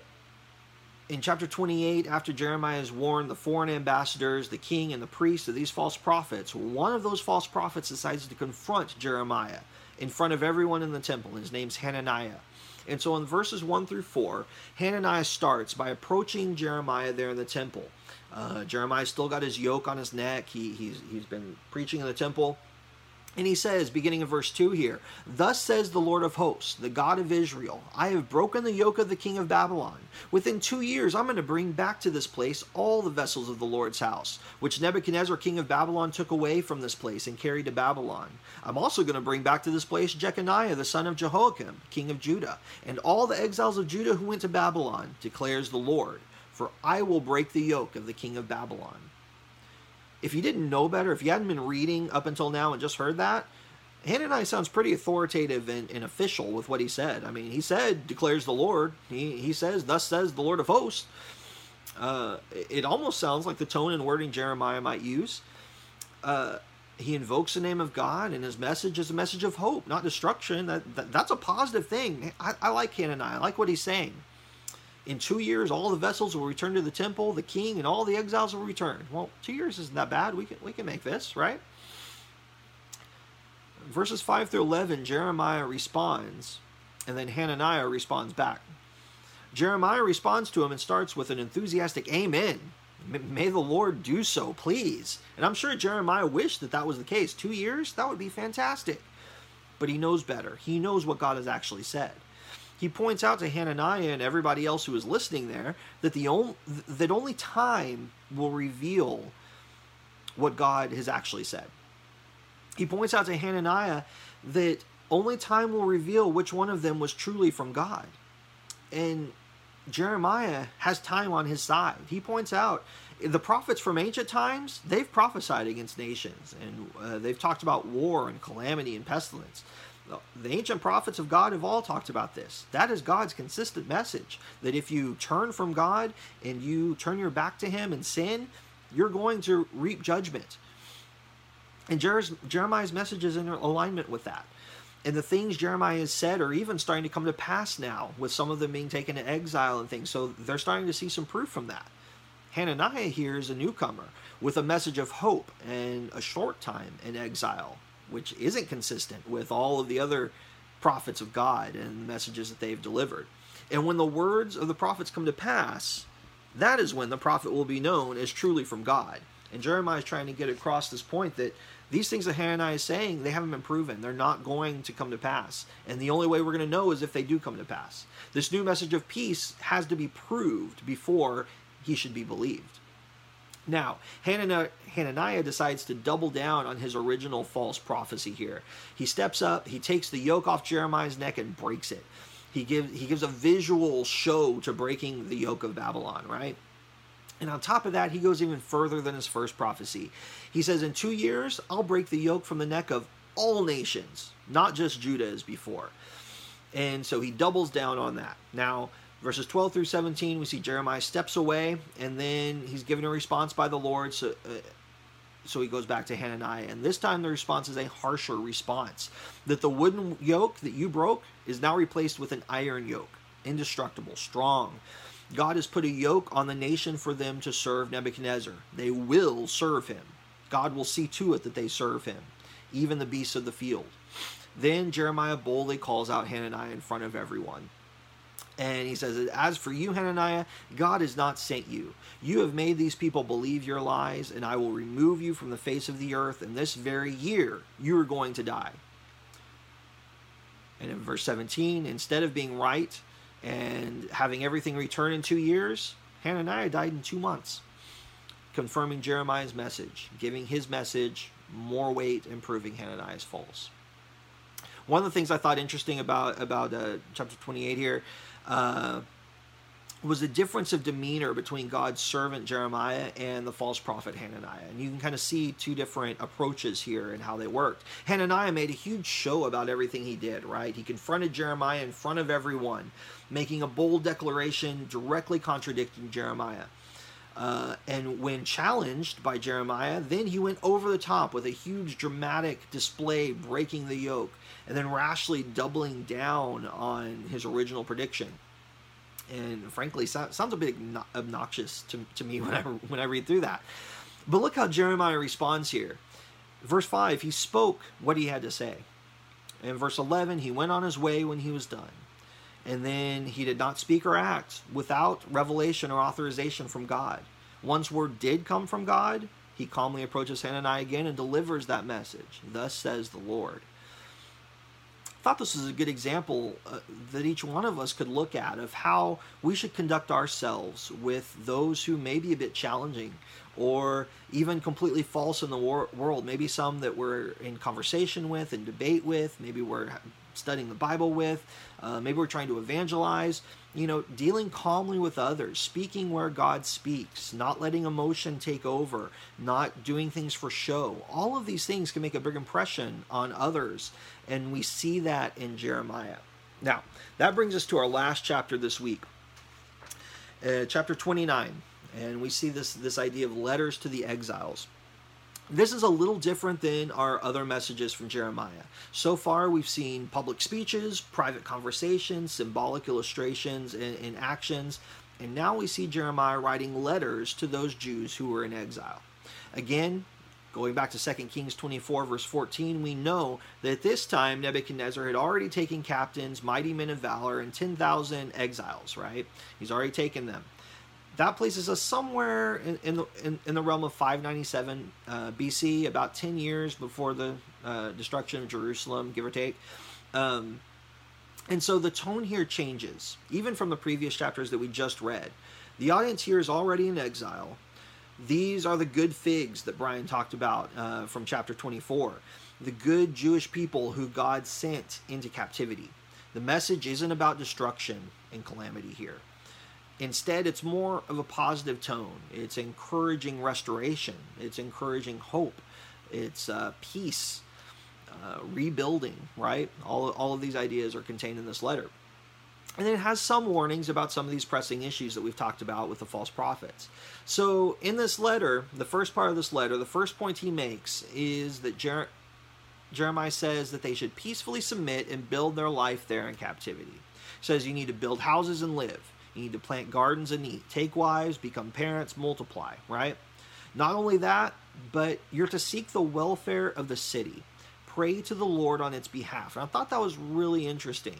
Speaker 1: in chapter 28, after Jeremiah has warned the foreign ambassadors, the king, and the priests of these false prophets, one of those false prophets decides to confront Jeremiah in front of everyone in the temple. His name's Hananiah. And so in verses 1 through 4, Hananiah starts by approaching Jeremiah there in the temple. Uh, Jeremiah still got his yoke on his neck. He, he's, he's been preaching in the temple. And he says, beginning of verse 2 here, Thus says the Lord of hosts, the God of Israel, I have broken the yoke of the king of Babylon. Within two years, I'm going to bring back to this place all the vessels of the Lord's house, which Nebuchadnezzar, king of Babylon, took away from this place and carried to Babylon. I'm also going to bring back to this place Jeconiah, the son of Jehoiakim, king of Judah, and all the exiles of Judah who went to Babylon, declares the Lord. For I will break the yoke of the king of Babylon if you didn't know better, if you hadn't been reading up until now and just heard that, Hananiah sounds pretty authoritative and, and, official with what he said. I mean, he said, declares the Lord. He, he says, thus says the Lord of hosts. Uh, it almost sounds like the tone and wording Jeremiah might use. Uh, he invokes the name of God, and his message is a message of hope, not destruction. That, that That's a positive thing. I, I like Hananiah. I like what he's saying. In two years, all the vessels will return to the temple, the king, and all the exiles will return. Well, two years isn't that bad. We can, we can make this, right? Verses 5 through 11, Jeremiah responds, and then Hananiah responds back. Jeremiah responds to him and starts with an enthusiastic Amen. May the Lord do so, please. And I'm sure Jeremiah wished that that was the case. Two years? That would be fantastic. But he knows better. He knows what God has actually said. He points out to Hananiah and everybody else who is listening there that the only, that only time will reveal what God has actually said. He points out to Hananiah that only time will reveal which one of them was truly from God. And Jeremiah has time on his side. He points out the prophets from ancient times, they've prophesied against nations and uh, they've talked about war and calamity and pestilence. The ancient prophets of God have all talked about this. That is God's consistent message that if you turn from God and you turn your back to Him and sin, you're going to reap judgment. And Jeremiah's message is in alignment with that. And the things Jeremiah has said are even starting to come to pass now, with some of them being taken to exile and things. So they're starting to see some proof from that. Hananiah here is a newcomer with a message of hope and a short time in exile, which isn't consistent with all of the other prophets of God and the messages that they've delivered. And when the words of the prophets come to pass, that is when the prophet will be known as truly from God. And Jeremiah is trying to get across this point that these things that Hananiah is saying, they haven't been proven. They're not going to come to pass. And the only way we're going to know is if they do come to pass. This new message of peace has to be proved before he should be believed. Now, Hananiah decides to double down on his original false prophecy here. He steps up, he takes the yoke off Jeremiah's neck and breaks it. He gives he gives a visual show to breaking the yoke of Babylon, right? And on top of that, he goes even further than his first prophecy. He says, In two years, I'll break the yoke from the neck of all nations, not just Judah as before. And so he doubles down on that. Now, verses 12 through 17, we see Jeremiah steps away, and then he's given a response by the Lord. So, uh, so he goes back to Hananiah. And this time the response is a harsher response that the wooden yoke that you broke is now replaced with an iron yoke, indestructible, strong. God has put a yoke on the nation for them to serve Nebuchadnezzar. They will serve him. God will see to it that they serve him, even the beasts of the field. Then Jeremiah boldly calls out Hananiah in front of everyone. And he says, As for you, Hananiah, God has not sent you. You have made these people believe your lies, and I will remove you from the face of the earth. And this very year, you are going to die. And in verse 17, instead of being right, and having everything return in two years, Hananiah died in two months, confirming Jeremiah's message, giving his message more weight and proving Hananiah's false. One of the things I thought interesting about about uh, chapter 28 here uh, was the difference of demeanor between God's servant Jeremiah and the false prophet Hananiah. And you can kind of see two different approaches here and how they worked. Hananiah made a huge show about everything he did, right? He confronted Jeremiah in front of everyone, making a bold declaration directly contradicting Jeremiah. Uh, and when challenged by Jeremiah, then he went over the top with a huge dramatic display, breaking the yoke, and then rashly doubling down on his original prediction and frankly sounds a bit obnoxious to, to me when I when I read through that. But look how Jeremiah responds here. Verse 5, he spoke what he had to say. In verse 11, he went on his way when he was done. And then he did not speak or act without revelation or authorization from God. Once word did come from God, he calmly approaches Hananiah again and delivers that message. Thus says the Lord thought this was a good example uh, that each one of us could look at of how we should conduct ourselves with those who may be a bit challenging or even completely false in the wor- world. Maybe some that we're in conversation with and debate with, maybe we're studying the Bible with, uh, maybe we're trying to evangelize you know, dealing calmly with others, speaking where God speaks, not letting emotion take over, not doing things for show. All of these things can make a big impression on others, and we see that in Jeremiah. Now, that brings us to our last chapter this week, uh, chapter 29, and we see this this idea of letters to the exiles. This is a little different than our other messages from Jeremiah. So far, we've seen public speeches, private conversations, symbolic illustrations, and, and, actions, and now we see Jeremiah writing letters to those Jews who were in exile. Again, Going back to 2 Kings 24, verse 14, we know that at this time Nebuchadnezzar had already taken captains, mighty men of valor, and 10,000 exiles, right? He's already taken them. That places us somewhere in, in the, in, in, the realm of 597 uh, BC, about 10 years before the uh, destruction of Jerusalem, give or take. Um, and so the tone here changes, even from the previous chapters that we just read. The audience here is already in exile. These are the good figs that Brian talked about uh, from chapter 24. The good Jewish people who God sent into captivity. The message isn't about destruction and calamity here. Instead, it's more of a positive tone. It's encouraging restoration, it's encouraging hope, it's uh, peace, uh, rebuilding, right? All, all of these ideas are contained in this letter. And it has some warnings about some of these pressing issues that we've talked about with the false prophets. So, in this letter, the first part of this letter, the first point he makes is that Jer- Jeremiah says that they should peacefully submit and build their life there in captivity. He says you need to build houses and live. You need to plant gardens and eat. Take wives, become parents, multiply, right? Not only that, but you're to seek the welfare of the city. Pray to the Lord on its behalf. And I thought that was really interesting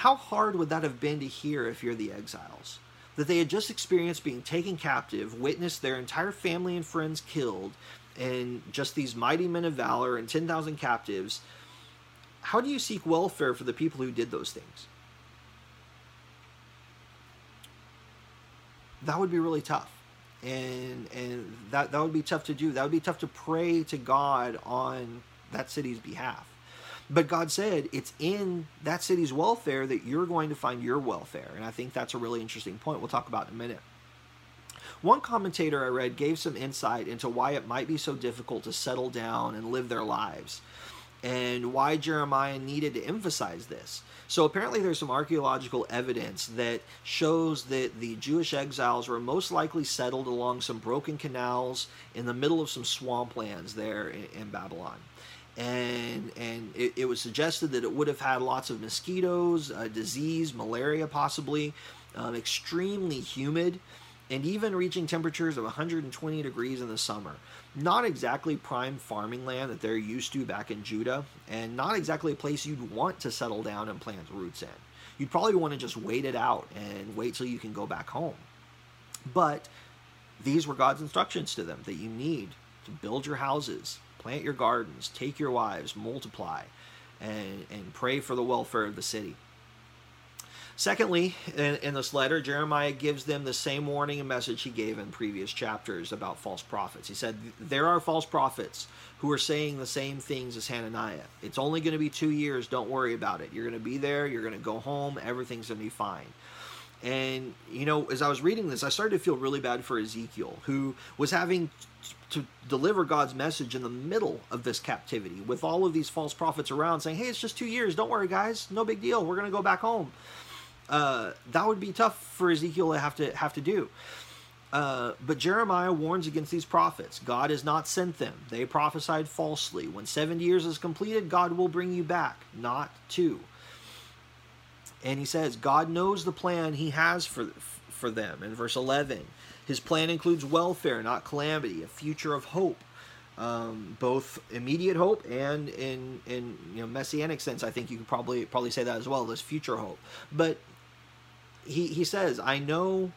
Speaker 1: how hard would that have been to hear if you're the exiles? That they had just experienced being taken captive, witnessed their entire family and friends killed, and just these mighty men of valor and 10,000 captives. How do you seek welfare for the people who did those things? That would be really tough. And and that, that would be tough to do. That would be tough to pray to God on that city's behalf. But God said it's in that city's welfare that you're going to find your welfare. And I think that's a really interesting point we'll talk about in a minute. One commentator I read gave some insight into why it might be so difficult to settle down and live their lives and why Jeremiah needed to emphasize this. So apparently, there's some archaeological evidence that shows that the Jewish exiles were most likely settled along some broken canals in the middle of some swamplands there in, in Babylon and and it, it, was suggested that it would have had lots of mosquitoes, uh, disease, malaria, possibly, um, extremely humid, and even reaching temperatures of 120 degrees in the summer. Not exactly prime farming land that they're used to back in Judah, and not exactly a place you'd want to settle down and plant roots in. You'd probably want to just wait it out and wait till you can go back home. But these were God's instructions to them that you need to build your houses, plant your gardens, take your wives, multiply, and, and pray for the welfare of the city. Secondly, in, in, this letter, Jeremiah gives them the same warning and message he gave in previous chapters about false prophets. He said, There are false prophets who are saying the same things as Hananiah. It's only going to be two years. Don't worry about it. You're going to be there. You're going to go home. Everything's going to be fine. And, you know, as I was reading this, I started to feel really bad for Ezekiel, who was having to deliver God's message in the middle of this captivity with all of these false prophets around saying, hey, it's just two years. Don't worry, guys. No big deal. We're going to go back home. Uh, that would be tough for Ezekiel to have to have to do. Uh, but Jeremiah warns against these prophets. God has not sent them. They prophesied falsely. When 70 years is completed, God will bring you back, not two. And he says, God knows the plan he has for, for them. In verse 11, his plan includes welfare, not calamity, a future of hope. Um, both immediate hope and in in you know messianic sense, I think you could probably probably say that as well. This future hope, but he he says, "I know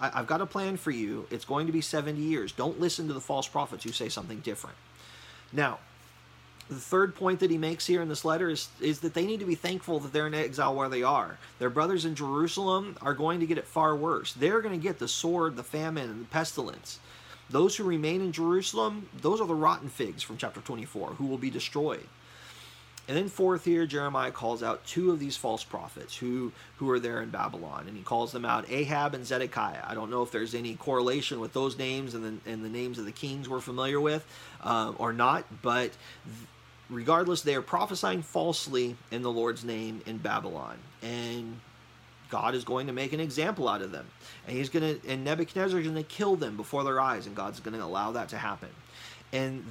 Speaker 1: I, have got a plan for you. It's going to be seventy years. Don't listen to the false prophets who say something different." Now, the third point that he makes here in this letter is, is that they need to be thankful that they're in exile where they are. Their brothers in Jerusalem are going to get it far worse. They're going to get the sword, the famine, and the pestilence. Those who remain in Jerusalem, those are the rotten figs from chapter 24, who will be destroyed. And then fourth here, Jeremiah calls out two of these false prophets who, who are there in Babylon. And he calls them out Ahab and Zedekiah. I don't know if there's any correlation with those names and the, and the names of the kings we're familiar with uh, or not, but regardless, they are prophesying falsely in the Lord's name in Babylon. And God is going to make an example out of them. And he's going to, and Nebuchadnezzar is going to kill them before their eyes, and God's going to allow that to happen. And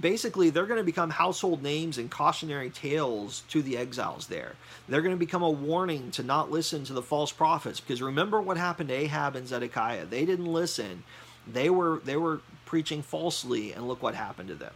Speaker 1: basically, they're going to become household names and cautionary tales to the exiles there. They're going to become a warning to not listen to the false prophets, because remember what happened to Ahab and Zedekiah. They didn't listen. They were they were preaching falsely, and look what happened to them.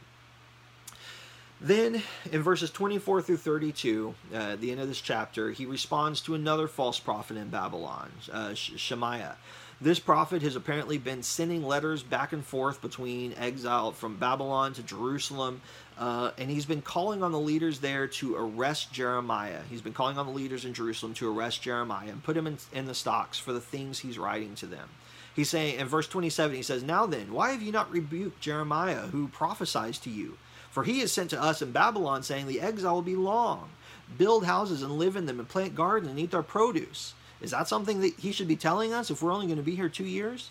Speaker 1: Then, in verses 24 through 32, uh, the end of this chapter, he responds to another false prophet in Babylon, uh, Shemaiah. This prophet has apparently been sending letters back and forth between exile from Babylon to Jerusalem, uh, and he's been calling on the leaders there to arrest Jeremiah. He's been calling on the leaders in Jerusalem to arrest Jeremiah and put him in, in the stocks for the things he's writing to them. He's saying in verse 27, he says, Now then, why have you not rebuked Jeremiah, who prophesies to you? For he is sent to us in Babylon, saying, The exile will be long. Build houses and live in them, and plant gardens and eat their produce. Is that something that he should be telling us if we're only going to be here two years?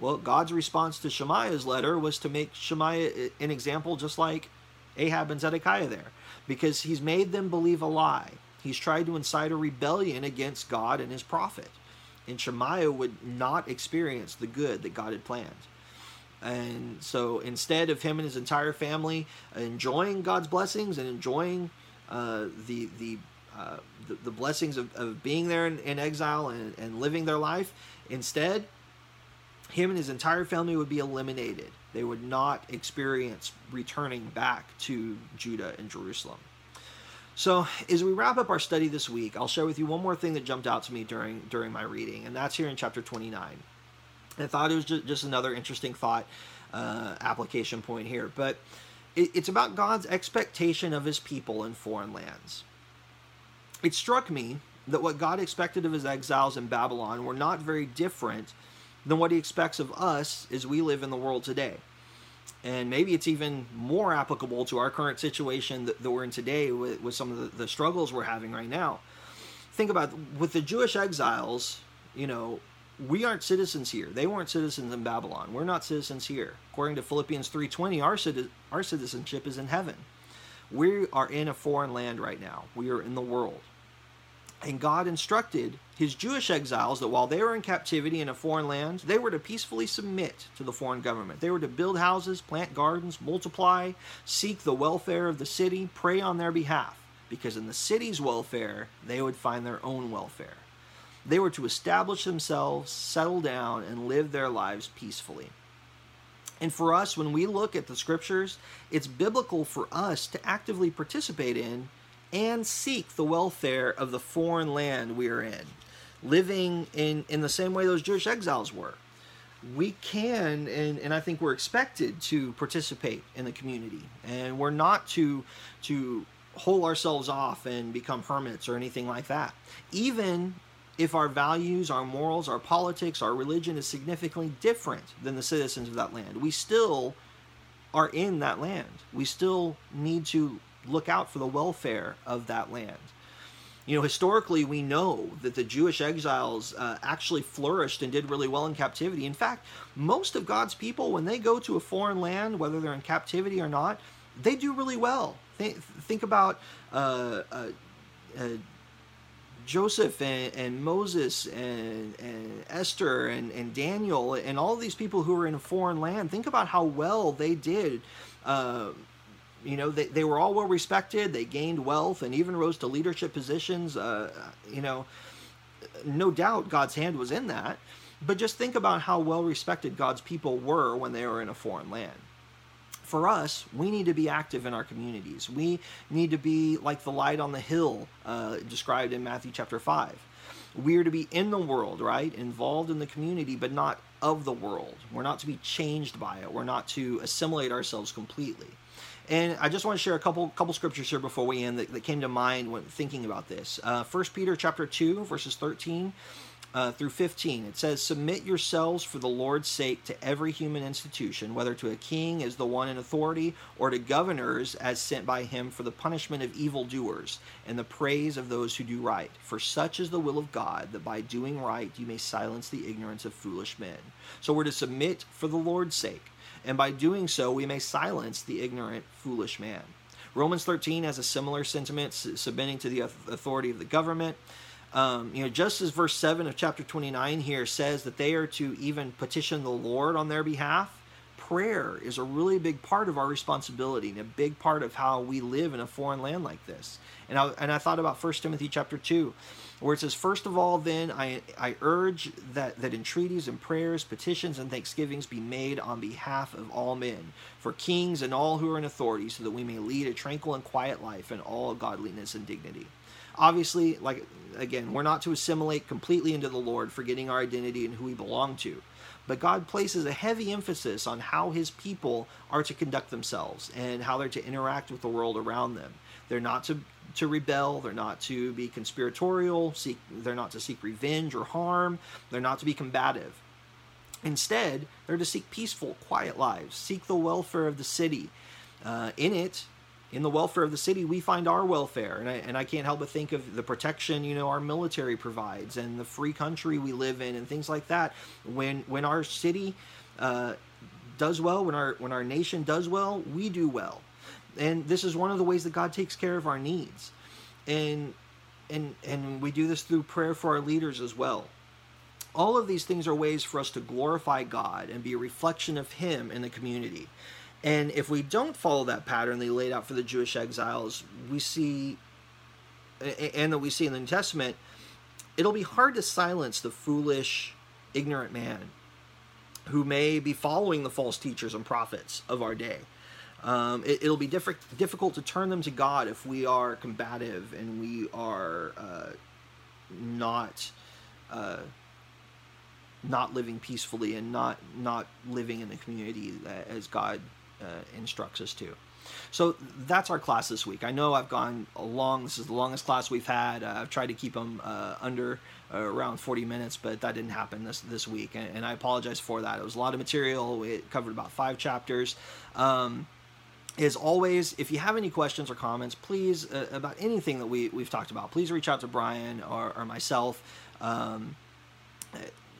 Speaker 1: Well, God's response to Shemaiah's letter was to make Shemaiah an example just like Ahab and Zedekiah there, because he's made them believe a lie. He's tried to incite a rebellion against God and his prophet. And Shemaiah would not experience the good that God had planned. And so instead of him and his entire family enjoying God's blessings and enjoying uh, the, the, uh, the, blessings of, of being there in, in exile and, and living their life, instead, him and his entire family would be eliminated. They would not experience returning back to Judah and Jerusalem. So, as we wrap up our study this week, I'll share with you one more thing that jumped out to me during during my reading, and that's here in chapter 29. I thought it was just, another interesting thought uh, application point here. But it, it's about God's expectation of his people in foreign lands. It struck me that what God expected of his exiles in Babylon were not very different than what he expects of us as we live in the world today. And maybe it's even more applicable to our current situation that, that we're in today with, with some of the, the struggles we're having right now. Think about with the Jewish exiles, you know, we aren't citizens here. They weren't citizens in Babylon. We're not citizens here. According to Philippians 3:20, our our citizenship is in heaven. We are in a foreign land right now. We are in the world. And God instructed his Jewish exiles that while they were in captivity in a foreign land, they were to peacefully submit to the foreign government. They were to build houses, plant gardens, multiply, seek the welfare of the city, pray on their behalf, because in the city's welfare, they would find their own welfare. They were to establish themselves, settle down, and live their lives peacefully. And for us, when we look at the scriptures, it's biblical for us to actively participate in and seek the welfare of the foreign land we are in, living in, in the same way those Jewish exiles were. We can, and, and I think we're expected to participate in the community, and we're not to to hole ourselves off and become hermits or anything like that. Even if our values, our morals, our politics, our religion is significantly different than the citizens of that land, we still are in that land. We still need to look out for the welfare of that land. You know, historically, we know that the Jewish exiles uh, actually flourished and did really well in captivity. In fact, most of God's people, when they go to a foreign land, whether they're in captivity or not, they do really well. Think, think about uh, uh, uh Joseph and, and Moses and, and Esther and, and Daniel and all these people who were in a foreign land, think about how well they did. You know, they, they were all well respected, they gained wealth and even rose to leadership positions. Uh, you know, no doubt God's hand was in that. But just think about how well respected God's people were when they were in a foreign land for us, we need to be active in our communities. We need to be like the light on the hill uh, described in Matthew chapter 5. We are to be in the world, right? Involved in the community, but not of the world. We're not to be changed by it. We're not to assimilate ourselves completely. And I just want to share a couple couple scriptures here before we end that, that came to mind when thinking about this. Uh, 1 Peter chapter 2, verses 13 uh, through 15. It says, Submit yourselves for the Lord's sake to every human institution, whether to a king as the one in authority, or to governors as sent by him for the punishment of evildoers and the praise of those who do right. For such is the will of God, that by doing right you may silence the ignorance of foolish men. So we're to submit for the Lord's sake, and by doing so we may silence the ignorant, foolish man. Romans 13 has a similar sentiment, submitting to the authority of the government. Um, you know, just as verse 7 of chapter 29 here says that they are to even petition the Lord on their behalf, prayer is a really big part of our responsibility and a big part of how we live in a foreign land like this. And I, and I thought about 1 Timothy chapter 2, where it says, First of all, then, I, I urge that, that entreaties and prayers, petitions and thanksgivings be made on behalf of all men, for kings and all who are in authority, so that we may lead a tranquil and quiet life in all godliness and dignity. Obviously, like again, we're not to assimilate completely into the Lord, forgetting our identity and who we belong to. But God places a heavy emphasis on how his people are to conduct themselves and how they're to interact with the world around them. They're not to to rebel, they're not to be conspiratorial, seek they're not to seek revenge or harm, they're not to be combative. Instead, they're to seek peaceful, quiet lives, seek the welfare of the city. Uh, in it, in the welfare of the city, we find our welfare. And I, and I can't help but think of the protection, you know, our military provides and the free country we live in and things like that. When, when our city uh, does well, when our, when our nation does well, we do well. And this is one of the ways that God takes care of our needs. And, and, and we do this through prayer for our leaders as well. All of these things are ways for us to glorify God and be a reflection of Him in the community. And if we don't follow that pattern they laid out for the Jewish exiles, we see, and that we see in the New Testament, it'll be hard to silence the foolish, ignorant man who may be following the false teachers and prophets of our day. Um, it, will be diff- difficult to turn them to God if we are combative and we are uh, not uh, not living peacefully and not not living in the community that, as God uh, instructs us to. So that's our class this week. I know I've gone long. This is the longest class we've had. Uh, I've tried to keep them uh, under uh, around 40 minutes, but that didn't happen this this week, and, and, I apologize for that. It was a lot of material. It covered about five chapters. Um, as always, if you have any questions or comments, please uh, about anything that we we've talked about, please reach out to Brian or, or myself. Um,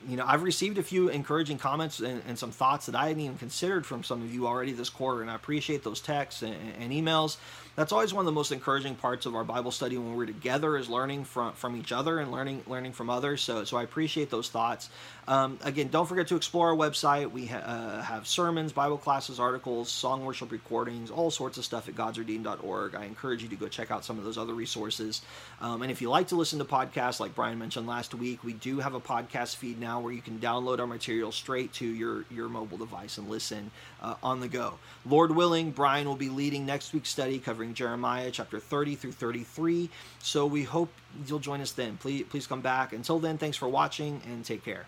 Speaker 1: you know, I've received a few encouraging comments and, and, some thoughts that I hadn't even considered from some of you already this quarter, and I appreciate those texts and, and, emails. That's always one of the most encouraging parts of our Bible study when we're together is learning from from each other and learning learning from others. So so I appreciate those thoughts. Um, again, don't forget to explore our website. We ha- uh, have sermons, Bible classes, articles, song worship recordings, all sorts of stuff at godsredeemed.org. I encourage you to go check out some of those other resources. Um, and if you like to listen to podcasts, like Brian mentioned last week, we do have a podcast feed now where you can download our material straight to your, your mobile device and listen uh, on the go. Lord willing, Brian will be leading next week's study covering Jeremiah chapter 30 through 33. So we hope you'll join us then. Please, please come back. Until then, thanks for watching and take care.